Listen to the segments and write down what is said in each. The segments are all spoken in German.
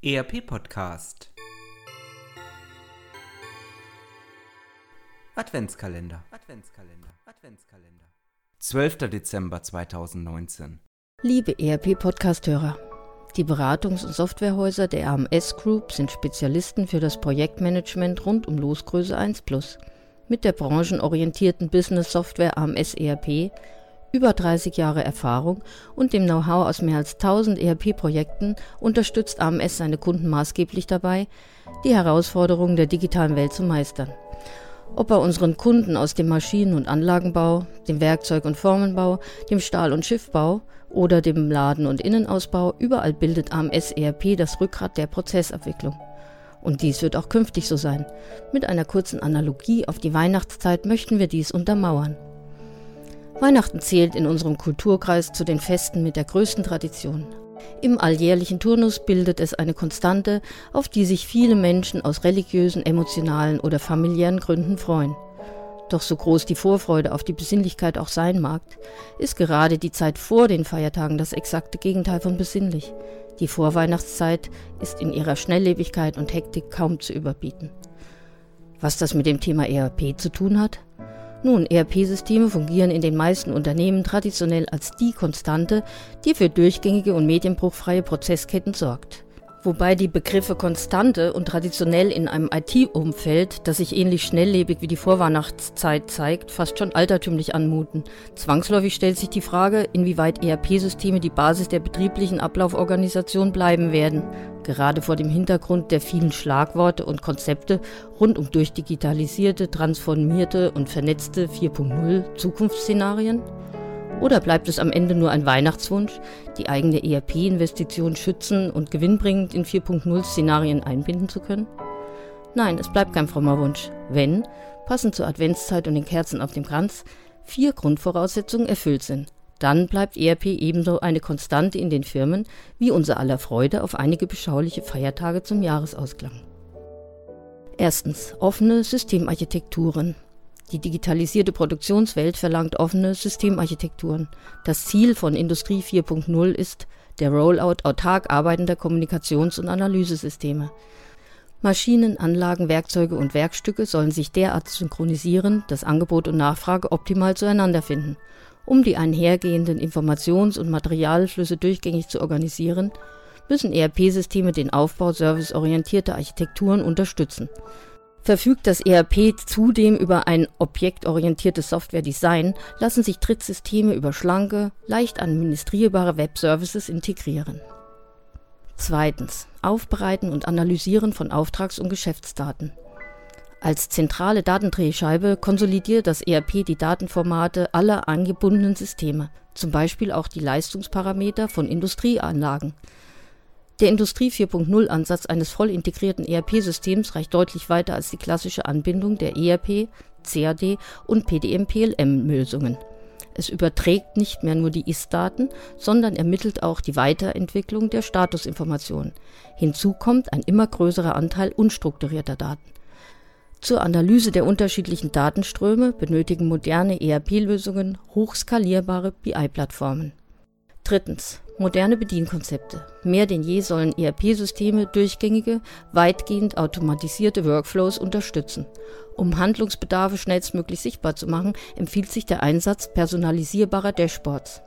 ERP Podcast Adventskalender Adventskalender Adventskalender 12. Dezember 2019 Liebe ERP Podcasthörer, die Beratungs- und Softwarehäuser der AMS Group sind Spezialisten für das Projektmanagement rund um Losgröße 1 Plus. Mit der branchenorientierten Business Software AMS ERP über 30 Jahre Erfahrung und dem Know-how aus mehr als 1000 ERP-Projekten unterstützt AMS seine Kunden maßgeblich dabei, die Herausforderungen der digitalen Welt zu meistern. Ob bei unseren Kunden aus dem Maschinen- und Anlagenbau, dem Werkzeug- und Formenbau, dem Stahl- und Schiffbau oder dem Laden- und Innenausbau, überall bildet AMS ERP das Rückgrat der Prozessabwicklung. Und dies wird auch künftig so sein. Mit einer kurzen Analogie auf die Weihnachtszeit möchten wir dies untermauern. Weihnachten zählt in unserem Kulturkreis zu den Festen mit der größten Tradition. Im alljährlichen Turnus bildet es eine Konstante, auf die sich viele Menschen aus religiösen, emotionalen oder familiären Gründen freuen. Doch so groß die Vorfreude auf die Besinnlichkeit auch sein mag, ist gerade die Zeit vor den Feiertagen das exakte Gegenteil von besinnlich. Die Vorweihnachtszeit ist in ihrer Schnelllebigkeit und Hektik kaum zu überbieten. Was das mit dem Thema ERP zu tun hat? Nun, ERP-Systeme fungieren in den meisten Unternehmen traditionell als die Konstante, die für durchgängige und medienbruchfreie Prozessketten sorgt. Wobei die Begriffe Konstante und traditionell in einem IT-Umfeld, das sich ähnlich schnelllebig wie die Vorweihnachtszeit zeigt, fast schon altertümlich anmuten. Zwangsläufig stellt sich die Frage, inwieweit ERP-Systeme die Basis der betrieblichen Ablauforganisation bleiben werden, gerade vor dem Hintergrund der vielen Schlagworte und Konzepte rund um durchdigitalisierte, transformierte und vernetzte 4.0 Zukunftsszenarien. Oder bleibt es am Ende nur ein Weihnachtswunsch, die eigene ERP-Investition schützen und gewinnbringend in 4.0-Szenarien einbinden zu können? Nein, es bleibt kein frommer Wunsch, wenn, passend zur Adventszeit und den Kerzen auf dem Kranz, vier Grundvoraussetzungen erfüllt sind. Dann bleibt ERP ebenso eine Konstante in den Firmen wie unser aller Freude auf einige beschauliche Feiertage zum Jahresausklang. Erstens offene Systemarchitekturen. Die digitalisierte Produktionswelt verlangt offene Systemarchitekturen. Das Ziel von Industrie 4.0 ist der Rollout autark arbeitender Kommunikations- und Analysesysteme. Maschinen, Anlagen, Werkzeuge und Werkstücke sollen sich derart synchronisieren, dass Angebot und Nachfrage optimal zueinander finden. Um die einhergehenden Informations- und Materialflüsse durchgängig zu organisieren, müssen ERP-Systeme den Aufbau serviceorientierter Architekturen unterstützen verfügt das ERP zudem über ein objektorientiertes Software-Design, lassen sich Trittsysteme über schlanke, leicht administrierbare Web-Services integrieren. Zweitens. Aufbereiten und Analysieren von Auftrags- und Geschäftsdaten. Als zentrale Datendrehscheibe konsolidiert das ERP die Datenformate aller angebundenen Systeme, zum Beispiel auch die Leistungsparameter von Industrieanlagen, der Industrie 4.0 Ansatz eines voll integrierten ERP-Systems reicht deutlich weiter als die klassische Anbindung der ERP, CAD und PDM-PLM-Lösungen. Es überträgt nicht mehr nur die Ist-Daten, sondern ermittelt auch die Weiterentwicklung der Statusinformationen. Hinzu kommt ein immer größerer Anteil unstrukturierter Daten. Zur Analyse der unterschiedlichen Datenströme benötigen moderne ERP-Lösungen hochskalierbare BI-Plattformen. Drittens. Moderne Bedienkonzepte. Mehr denn je sollen ERP-Systeme durchgängige, weitgehend automatisierte Workflows unterstützen. Um Handlungsbedarfe schnellstmöglich sichtbar zu machen, empfiehlt sich der Einsatz personalisierbarer Dashboards.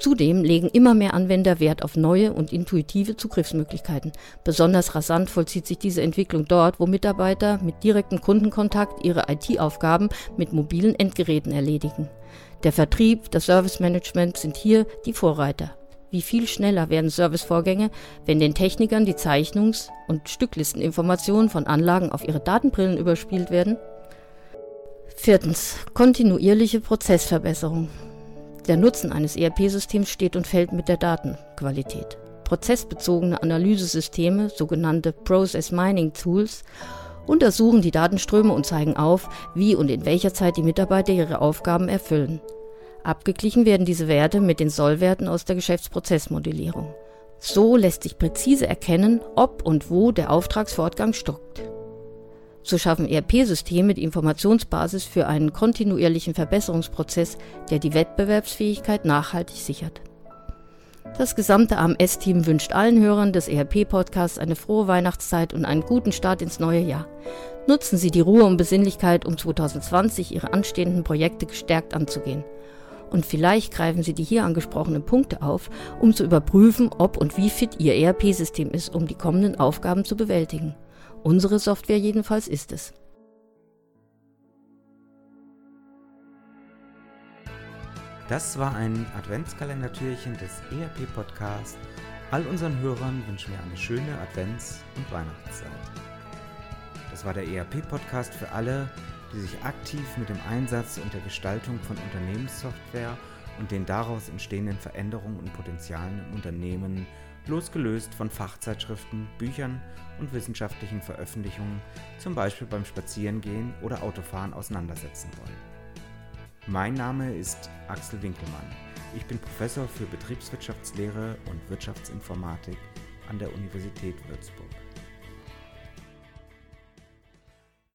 Zudem legen immer mehr Anwender Wert auf neue und intuitive Zugriffsmöglichkeiten. Besonders rasant vollzieht sich diese Entwicklung dort, wo Mitarbeiter mit direktem Kundenkontakt ihre IT-Aufgaben mit mobilen Endgeräten erledigen. Der Vertrieb, das Servicemanagement sind hier die Vorreiter. Wie viel schneller werden Servicevorgänge, wenn den Technikern die Zeichnungs- und Stücklisteninformationen von Anlagen auf ihre Datenbrillen überspielt werden? Viertens. Kontinuierliche Prozessverbesserung. Der Nutzen eines ERP-Systems steht und fällt mit der Datenqualität. Prozessbezogene Analysesysteme, sogenannte Process Mining Tools, untersuchen die Datenströme und zeigen auf, wie und in welcher Zeit die Mitarbeiter ihre Aufgaben erfüllen. Abgeglichen werden diese Werte mit den Sollwerten aus der Geschäftsprozessmodellierung. So lässt sich präzise erkennen, ob und wo der Auftragsfortgang stockt. So schaffen ERP-Systeme die Informationsbasis für einen kontinuierlichen Verbesserungsprozess, der die Wettbewerbsfähigkeit nachhaltig sichert. Das gesamte AMS-Team wünscht allen Hörern des ERP-Podcasts eine frohe Weihnachtszeit und einen guten Start ins neue Jahr. Nutzen Sie die Ruhe und Besinnlichkeit, um 2020 Ihre anstehenden Projekte gestärkt anzugehen. Und vielleicht greifen Sie die hier angesprochenen Punkte auf, um zu überprüfen, ob und wie fit Ihr ERP-System ist, um die kommenden Aufgaben zu bewältigen. Unsere Software jedenfalls ist es. Das war ein Adventskalendertürchen des ERP-Podcasts. All unseren Hörern wünschen wir eine schöne Advents- und Weihnachtszeit. Das war der ERP-Podcast für alle, die sich aktiv mit dem Einsatz und der Gestaltung von Unternehmenssoftware und den daraus entstehenden Veränderungen und Potenzialen im Unternehmen, losgelöst von Fachzeitschriften, Büchern und wissenschaftlichen Veröffentlichungen, zum Beispiel beim Spazierengehen oder Autofahren auseinandersetzen wollen. Mein Name ist Axel Winkelmann. Ich bin Professor für Betriebswirtschaftslehre und Wirtschaftsinformatik an der Universität Würzburg.